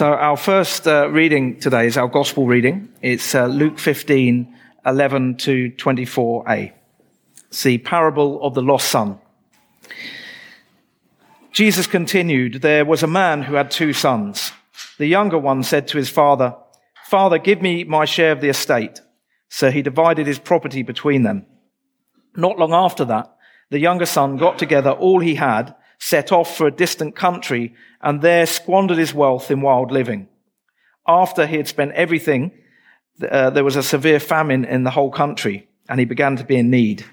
So our first uh, reading today is our gospel reading. It's uh, Luke 15, 11 to 24a. It's the parable of the lost son. Jesus continued, there was a man who had two sons. The younger one said to his father, Father, give me my share of the estate. So he divided his property between them. Not long after that, the younger son got together all he had set off for a distant country and there squandered his wealth in wild living. After he had spent everything, uh, there was a severe famine in the whole country and he began to be in need.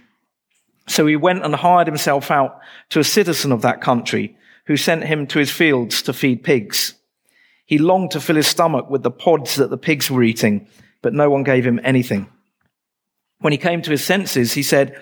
So he went and hired himself out to a citizen of that country who sent him to his fields to feed pigs. He longed to fill his stomach with the pods that the pigs were eating, but no one gave him anything. When he came to his senses, he said,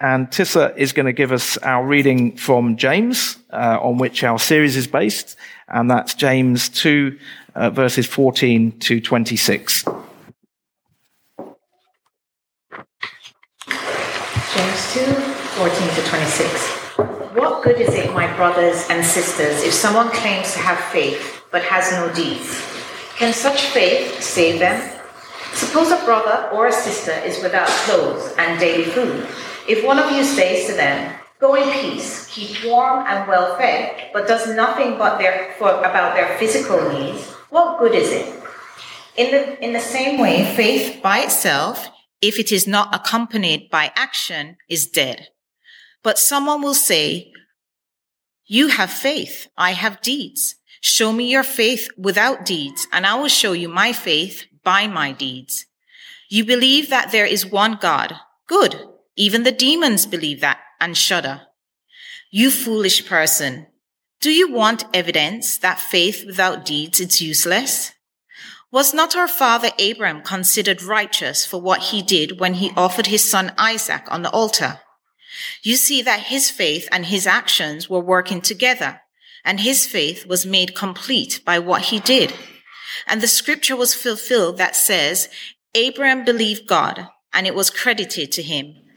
And Tissa is going to give us our reading from James, uh, on which our series is based. And that's James 2, uh, verses 14 to 26. James 2, 14 to 26. What good is it, my brothers and sisters, if someone claims to have faith but has no deeds? Can such faith save them? Suppose a brother or a sister is without clothes and daily food. If one of you says to them, Go in peace, keep warm and well fed, but does nothing but their, for, about their physical needs, what good is it? In the, in the same way, faith by itself, if it is not accompanied by action, is dead. But someone will say, You have faith, I have deeds. Show me your faith without deeds, and I will show you my faith by my deeds. You believe that there is one God. Good. Even the demons believe that and shudder. You foolish person. Do you want evidence that faith without deeds is useless? Was not our father Abraham considered righteous for what he did when he offered his son Isaac on the altar? You see that his faith and his actions were working together, and his faith was made complete by what he did. And the scripture was fulfilled that says, Abraham believed God, and it was credited to him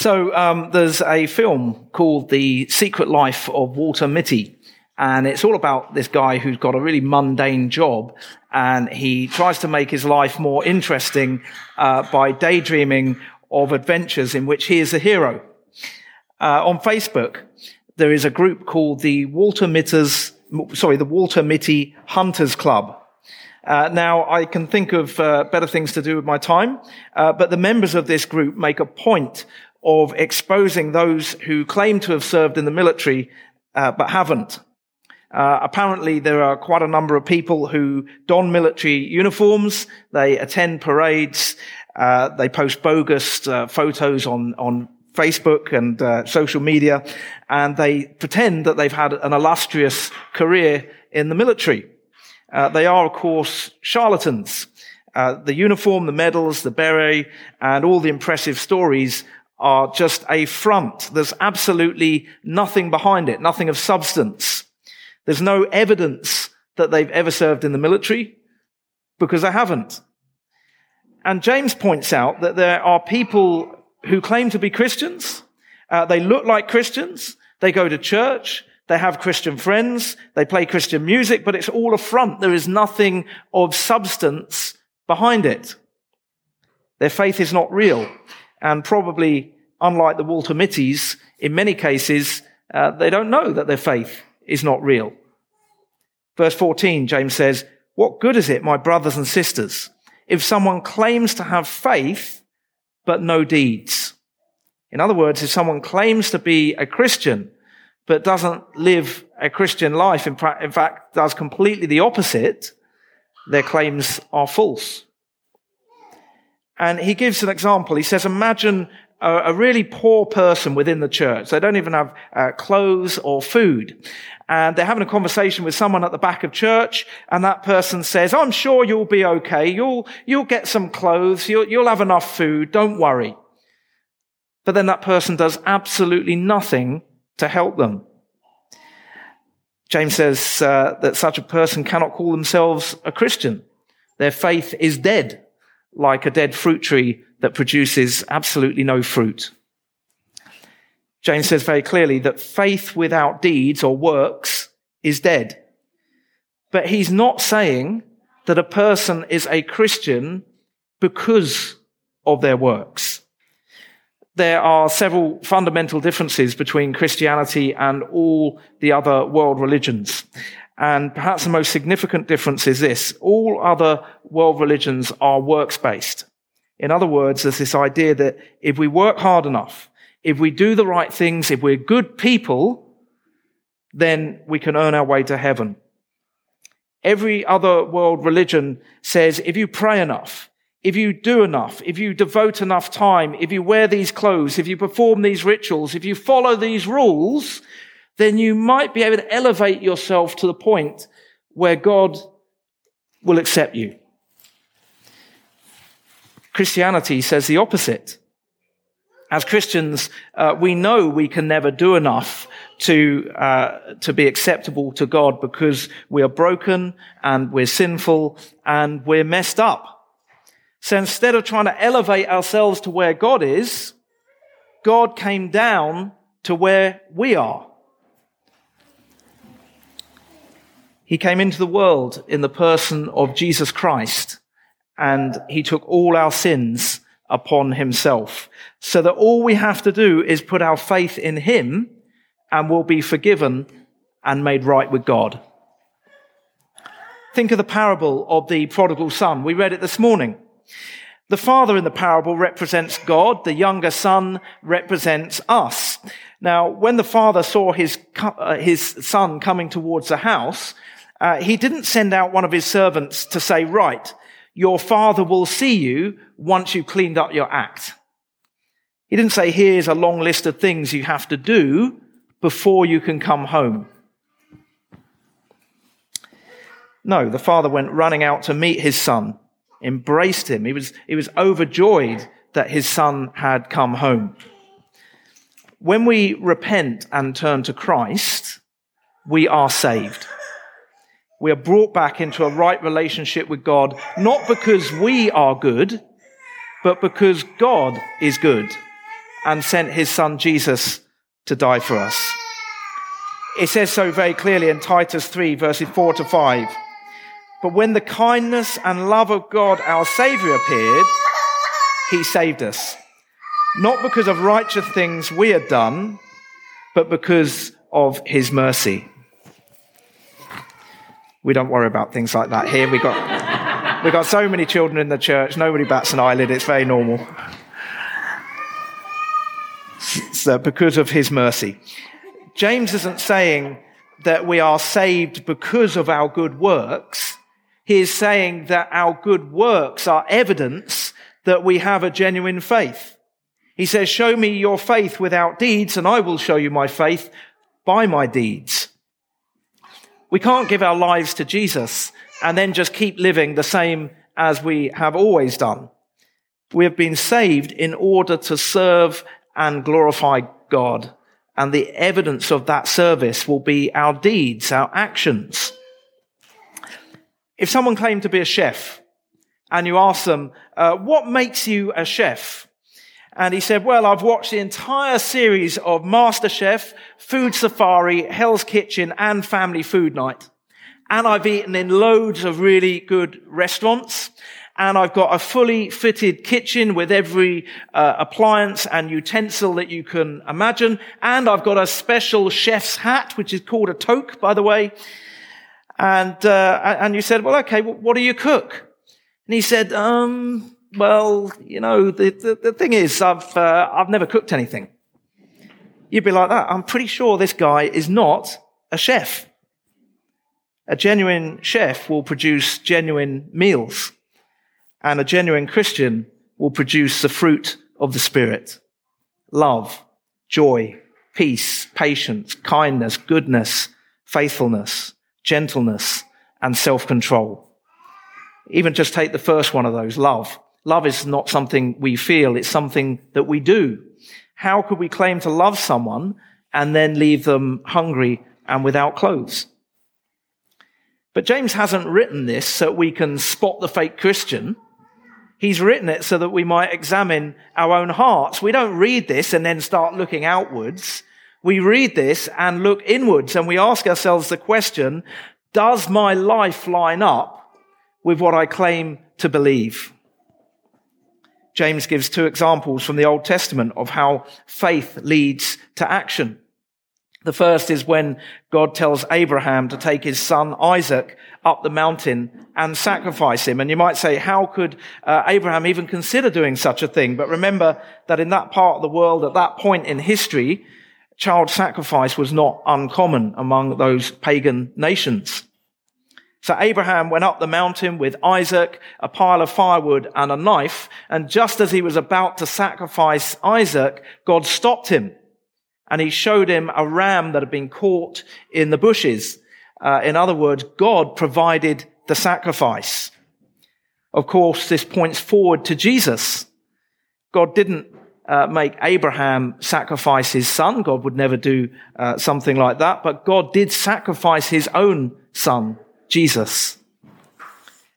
So um, there's a film called The Secret Life of Walter Mitty. And it's all about this guy who's got a really mundane job and he tries to make his life more interesting uh, by daydreaming of adventures in which he is a hero. Uh, on Facebook, there is a group called the Walter Mitters, sorry, the Walter Mitty Hunters Club. Uh, now, I can think of uh, better things to do with my time, uh, but the members of this group make a point of exposing those who claim to have served in the military uh, but haven't. Uh, apparently, there are quite a number of people who don military uniforms. They attend parades. Uh, they post bogus uh, photos on on Facebook and uh, social media, and they pretend that they've had an illustrious career in the military. Uh, they are, of course, charlatans. The uniform, the medals, the beret, and all the impressive stories are just a front. There's absolutely nothing behind it, nothing of substance. There's no evidence that they've ever served in the military because they haven't. And James points out that there are people who claim to be Christians. Uh, they look like Christians. They go to church. They have Christian friends. They play Christian music, but it's all a front. There is nothing of substance behind it. Their faith is not real. And probably, unlike the Walter Mitties, in many cases, uh, they don't know that their faith is not real. Verse 14, James says, What good is it, my brothers and sisters, if someone claims to have faith, but no deeds? In other words, if someone claims to be a Christian, but doesn't live a Christian life, in, in fact, does completely the opposite, their claims are false. And he gives an example. He says, imagine a, really poor person within the church. They don't even have uh, clothes or food. And they're having a conversation with someone at the back of church, and that person says, I'm sure you'll be okay. You'll, you'll get some clothes. You'll, you'll have enough food. Don't worry. But then that person does absolutely nothing to help them. James says uh, that such a person cannot call themselves a Christian. Their faith is dead like a dead fruit tree that produces absolutely no fruit. James says very clearly that faith without deeds or works is dead. But he's not saying that a person is a Christian because of their works. There are several fundamental differences between Christianity and all the other world religions. And perhaps the most significant difference is this. All other world religions are works based. In other words, there's this idea that if we work hard enough, if we do the right things, if we're good people, then we can earn our way to heaven. Every other world religion says if you pray enough, if you do enough, if you devote enough time, if you wear these clothes, if you perform these rituals, if you follow these rules, then you might be able to elevate yourself to the point where God will accept you. Christianity says the opposite. As Christians, uh, we know we can never do enough to uh, to be acceptable to God because we are broken and we're sinful and we're messed up. So instead of trying to elevate ourselves to where God is, God came down to where we are. He came into the world in the person of Jesus Christ and he took all our sins upon himself so that all we have to do is put our faith in him and we'll be forgiven and made right with God. Think of the parable of the prodigal son. We read it this morning. The father in the parable represents God. The younger son represents us. Now, when the father saw his, uh, his son coming towards the house, uh, he didn't send out one of his servants to say, right, your father will see you once you've cleaned up your act. He didn't say, here's a long list of things you have to do before you can come home. No, the father went running out to meet his son, embraced him. He was, he was overjoyed that his son had come home. When we repent and turn to Christ, we are saved. We are brought back into a right relationship with God, not because we are good, but because God is good and sent his son Jesus to die for us. It says so very clearly in Titus 3 verses 4 to 5. But when the kindness and love of God our Savior appeared, he saved us. Not because of righteous things we had done, but because of his mercy. We don't worry about things like that here. We got, we got so many children in the church, nobody bats an eyelid. It's very normal. So, because of his mercy. James isn't saying that we are saved because of our good works. He is saying that our good works are evidence that we have a genuine faith. He says, show me your faith without deeds and I will show you my faith by my deeds. We can't give our lives to Jesus and then just keep living the same as we have always done. We have been saved in order to serve and glorify God. And the evidence of that service will be our deeds, our actions. If someone claimed to be a chef and you ask them, uh, what makes you a chef? And he said, well, I've watched the entire series of MasterChef, Food Safari, Hell's Kitchen, and Family Food Fight. And I've eaten in loads of really good restaurants. And I've got a fully fitted kitchen with every uh, appliance and utensil that you can imagine. And I've got a special chef's hat, which is called a toque, by the way. And, uh, and you said, well, okay, what do you cook? And he said, um, well, you know, the, the, the thing is, I've, uh, I've never cooked anything. You'd be like that. I'm pretty sure this guy is not a chef. A genuine chef will produce genuine meals, and a genuine Christian will produce the fruit of the Spirit. Love, joy, peace, patience, kindness, goodness, faithfulness, gentleness, and self-control. Even just take the first one of those, love. Love is not something we feel, it's something that we do. How could we claim to love someone and then leave them hungry and without clothes? But James hasn't written this so we can spot the fake Christian. He's written it so that we might examine our own hearts. We don't read this and then start looking outwards. We read this and look inwards and we ask ourselves the question, does my life line up with what I claim to believe? James gives two examples from the Old Testament of how faith leads to action. The first is when God tells Abraham to take his son Isaac up the mountain and sacrifice him. And you might say, how could uh, Abraham even consider doing such a thing? But remember that in that part of the world at that point in history, child sacrifice was not uncommon among those pagan nations. So Abraham went up the mountain with Isaac, a pile of firewood and a knife. And just as he was about to sacrifice Isaac, God stopped him and he showed him a ram that had been caught in the bushes. Uh, in other words, God provided the sacrifice. Of course, this points forward to Jesus. God didn't uh, make Abraham sacrifice his son. God would never do uh, something like that, but God did sacrifice his own son, Jesus.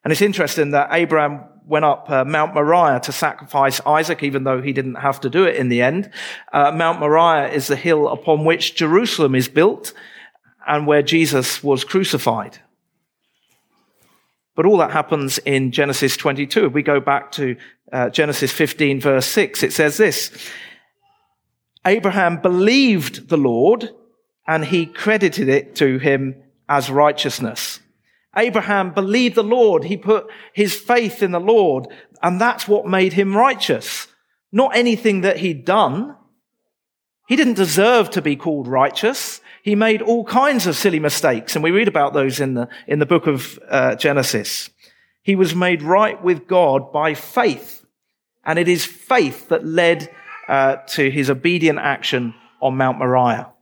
And it's interesting that Abraham went up uh, Mount Moriah to sacrifice Isaac, even though he didn't have to do it in the end. Uh, Mount Moriah is the hill upon which Jerusalem is built and where Jesus was crucified. But all that happens in Genesis 22. If we go back to uh, Genesis 15 verse 6, it says this. Abraham believed the Lord and he credited it to him as righteousness. Abraham believed the Lord. He put his faith in the Lord, and that's what made him righteous. Not anything that he'd done. He didn't deserve to be called righteous. He made all kinds of silly mistakes, and we read about those in the, in the book of uh, Genesis. He was made right with God by faith, and it is faith that led uh, to his obedient action on Mount Moriah.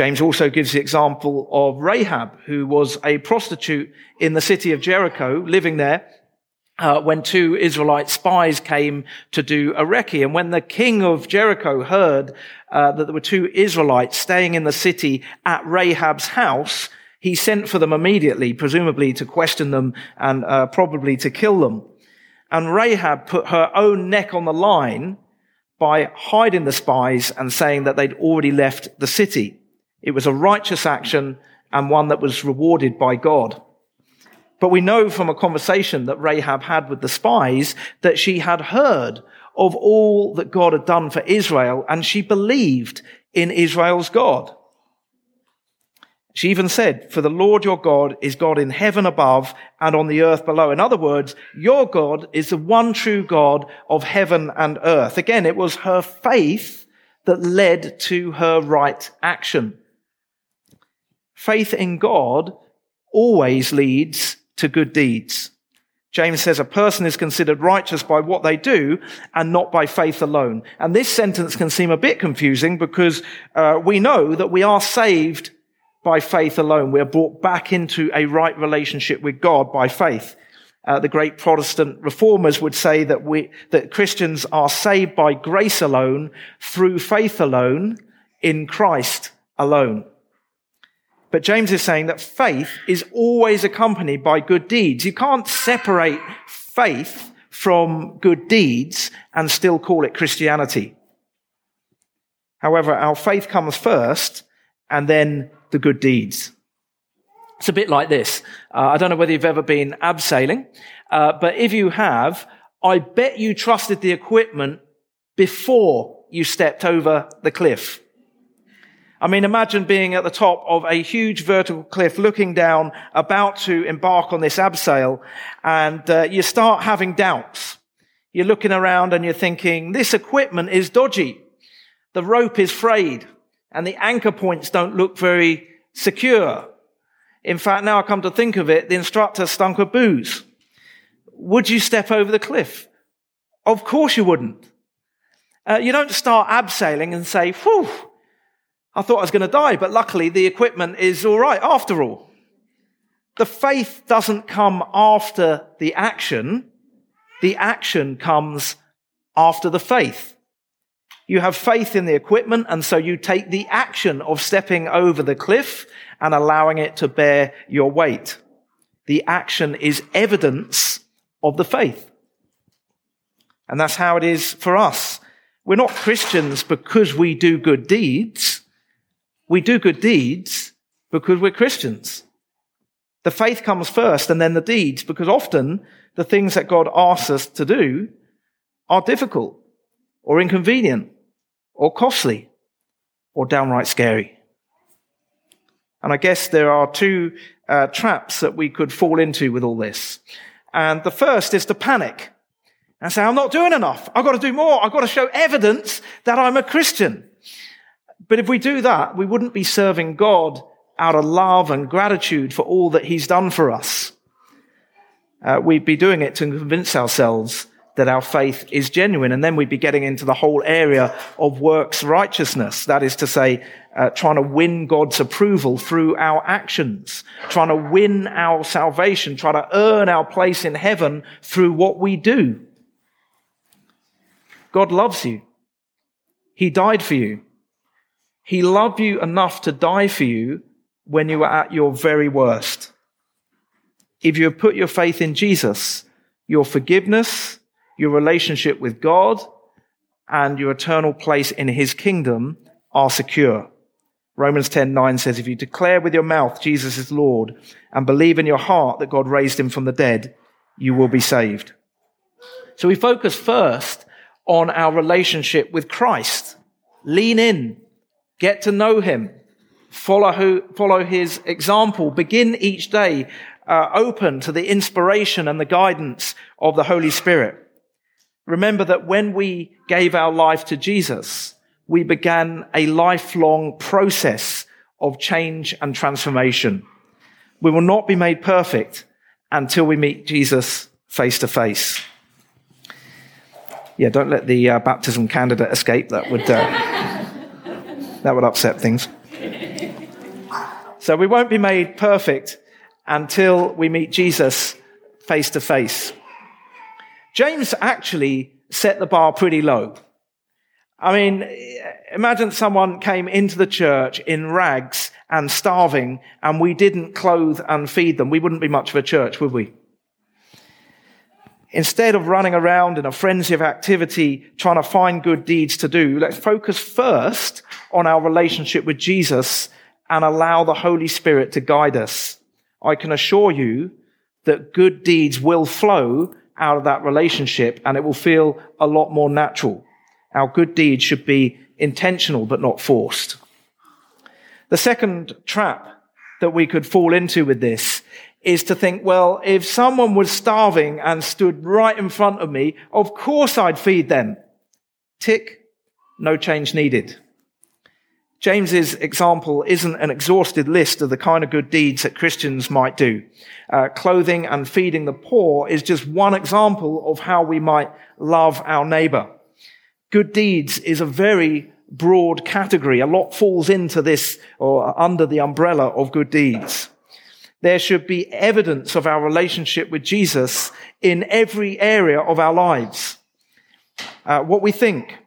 James also gives the example of Rahab, who was a prostitute in the city of Jericho, living there, uh, when two Israelite spies came to do a recce. And when the king of Jericho heard uh, that there were two Israelites staying in the city at Rahab's house, he sent for them immediately, presumably to question them and uh, probably to kill them. And Rahab put her own neck on the line by hiding the spies and saying that they'd already left the city. It was a righteous action and one that was rewarded by God. But we know from a conversation that Rahab had with the spies that she had heard of all that God had done for Israel and she believed in Israel's God. She even said, for the Lord your God is God in heaven above and on the earth below. In other words, your God is the one true God of heaven and earth. Again, it was her faith that led to her right action. Faith in God always leads to good deeds. James says a person is considered righteous by what they do and not by faith alone. And this sentence can seem a bit confusing because uh, we know that we are saved by faith alone. We are brought back into a right relationship with God by faith. Uh, the great Protestant reformers would say that we, that Christians are saved by grace alone, through faith alone, in Christ alone. But James is saying that faith is always accompanied by good deeds. You can't separate faith from good deeds and still call it Christianity. However, our faith comes first and then the good deeds. It's a bit like this. Uh, I don't know whether you've ever been abseiling, uh, but if you have, I bet you trusted the equipment before you stepped over the cliff. I mean, imagine being at the top of a huge vertical cliff, looking down, about to embark on this abseil, and uh, you start having doubts. You're looking around and you're thinking, this equipment is dodgy. The rope is frayed and the anchor points don't look very secure. In fact, now I come to think of it, the instructor stunk of booze. Would you step over the cliff? Of course you wouldn't. Uh, you don't start abseiling and say, whew, I thought I was going to die, but luckily the equipment is all right after all. The faith doesn't come after the action. The action comes after the faith. You have faith in the equipment, and so you take the action of stepping over the cliff and allowing it to bear your weight. The action is evidence of the faith. And that's how it is for us. We're not Christians because we do good deeds. We do good deeds because we're Christians. The faith comes first and then the deeds because often the things that God asks us to do are difficult or inconvenient or costly or downright scary. And I guess there are two uh, traps that we could fall into with all this. And the first is to panic and say, I'm not doing enough. I've got to do more. I've got to show evidence that I'm a Christian. But if we do that, we wouldn't be serving God out of love and gratitude for all that He's done for us. Uh, we'd be doing it to convince ourselves that our faith is genuine. And then we'd be getting into the whole area of works righteousness. That is to say, uh, trying to win God's approval through our actions, trying to win our salvation, trying to earn our place in heaven through what we do. God loves you. He died for you. He loved you enough to die for you when you were at your very worst. If you have put your faith in Jesus, your forgiveness, your relationship with God, and your eternal place in his kingdom are secure. Romans 10 9 says, If you declare with your mouth Jesus is Lord and believe in your heart that God raised him from the dead, you will be saved. So we focus first on our relationship with Christ. Lean in, Get to know him. Follow, who, follow his example. Begin each day uh, open to the inspiration and the guidance of the Holy Spirit. Remember that when we gave our life to Jesus, we began a lifelong process of change and transformation. We will not be made perfect until we meet Jesus face to face. Yeah, don't let the uh, baptism candidate escape. That would. Uh, that would upset things. So we won't be made perfect until we meet Jesus face to face. James actually set the bar pretty low. I mean, imagine someone came into the church in rags and starving and we didn't clothe and feed them. We wouldn't be much of a church, would we? Instead of running around in a frenzy of activity trying to find good deeds to do, let's focus first on our relationship with Jesus and allow the Holy Spirit to guide us. I can assure you that good deeds will flow out of that relationship and it will feel a lot more natural. Our good deeds should be intentional but not forced. The second trap that we could fall into with this is to think, well, if someone was starving and stood right in front of me, of course I'd feed them. Tick, no change needed. James's example isn't an exhausted list of the kind of good deeds that Christians might do. Uh, clothing and feeding the poor is just one example of how we might love our neighbor. Good deeds is a very broad category. A lot falls into this or under the umbrella of good deeds. There should be evidence of our relationship with Jesus in every area of our lives. Uh, what we think,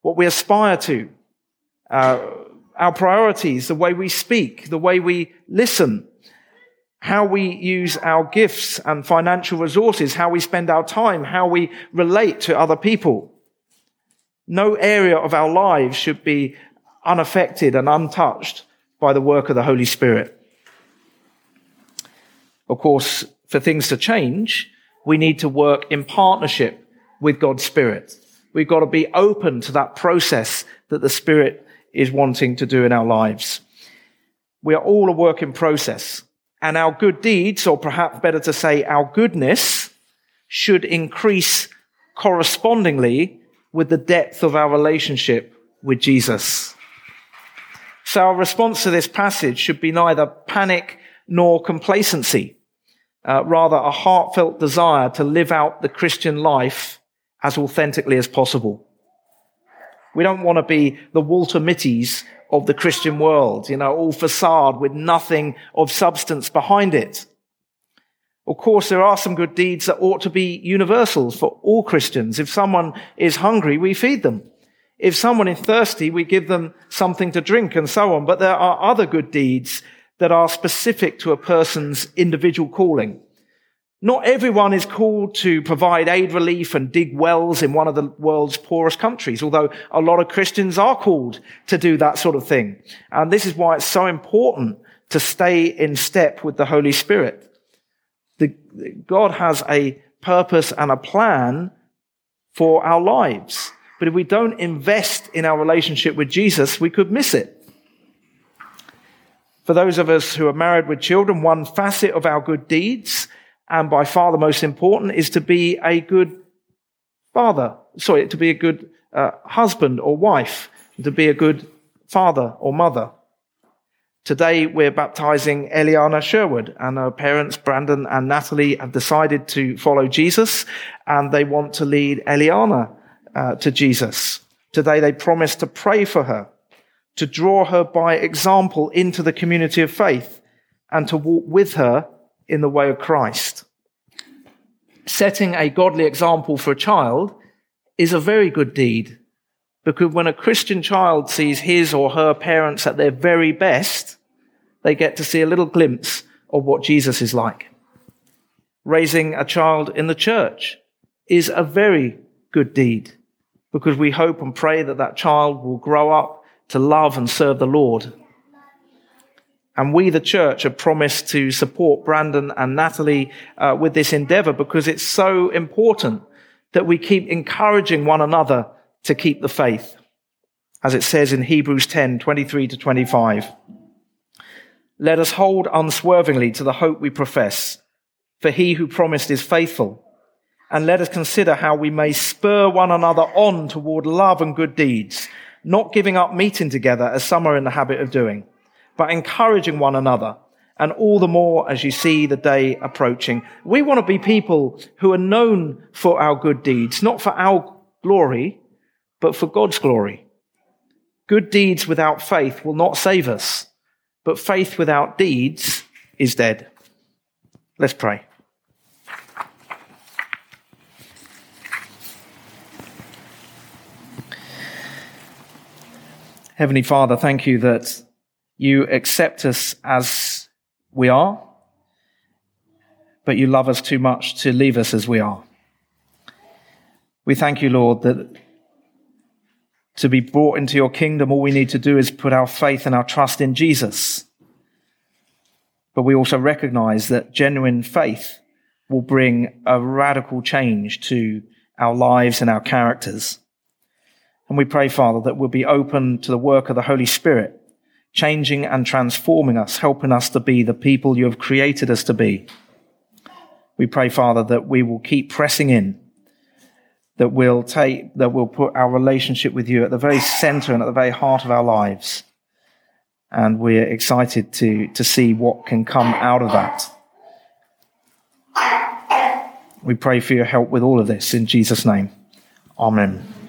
what we aspire to, uh, our priorities, the way we speak, the way we listen, how we use our gifts and financial resources, how we spend our time, how we relate to other people. No area of our lives should be unaffected and untouched by the work of the Holy Spirit. Of course, for things to change, we need to work in partnership with God's Spirit. We've got to be open to that process that the Spirit is wanting to do in our lives. We are all a work in process and our good deeds, or perhaps better to say our goodness, should increase correspondingly with the depth of our relationship with Jesus. So our response to this passage should be neither panic nor complacency, uh, rather a heartfelt desire to live out the Christian life as authentically as possible. We don't want to be the Walter Mitties of the Christian world, you know, all facade with nothing of substance behind it. Of course, there are some good deeds that ought to be universal for all Christians. If someone is hungry, we feed them. If someone is thirsty, we give them something to drink and so on. But there are other good deeds that are specific to a person's individual calling. Not everyone is called to provide aid relief and dig wells in one of the world's poorest countries, although a lot of Christians are called to do that sort of thing. And this is why it's so important to stay in step with the Holy Spirit. The, God has a purpose and a plan for our lives. But if we don't invest in our relationship with Jesus, we could miss it. For those of us who are married with children, one facet of our good deeds and by far the most important is to be a good father. Sorry, to be a good uh, husband or wife, to be a good father or mother. Today we're baptizing Eliana Sherwood and her parents, Brandon and Natalie, have decided to follow Jesus and they want to lead Eliana uh, to Jesus. Today they promise to pray for her, to draw her by example into the community of faith and to walk with her in the way of Christ. Setting a godly example for a child is a very good deed because when a Christian child sees his or her parents at their very best, they get to see a little glimpse of what Jesus is like. Raising a child in the church is a very good deed because we hope and pray that that child will grow up to love and serve the Lord and we, the church, have promised to support Brandon and Natalie uh, with this endeavor because it's so important that we keep encouraging one another to keep the faith, as it says in Hebrews 10 23 to 25. Let us hold unswervingly to the hope we profess, for he who promised is faithful. And let us consider how we may spur one another on toward love and good deeds, not giving up meeting together as some are in the habit of doing but encouraging one another. And all the more as you see the day approaching. We want to be people who are known for our good deeds, not for our glory, but for God's glory. Good deeds without faith will not save us, but faith without deeds is dead. Let's pray. Heavenly Father, thank you that you accept us as we are, but you love us too much to leave us as we are. We thank you, Lord, that to be brought into your kingdom, all we need to do is put our faith and our trust in Jesus. But we also recognize that genuine faith will bring a radical change to our lives and our characters. And we pray, Father, that we'll be open to the work of the Holy Spirit changing and transforming us, helping us to be the people you have created us to be. We pray, Father, that we will keep pressing in, that we'll take, that we'll put our relationship with you at the very center and at the very heart of our lives. And we're excited to, to see what can come out of that. We pray for your help with all of this in Jesus' name. Amen.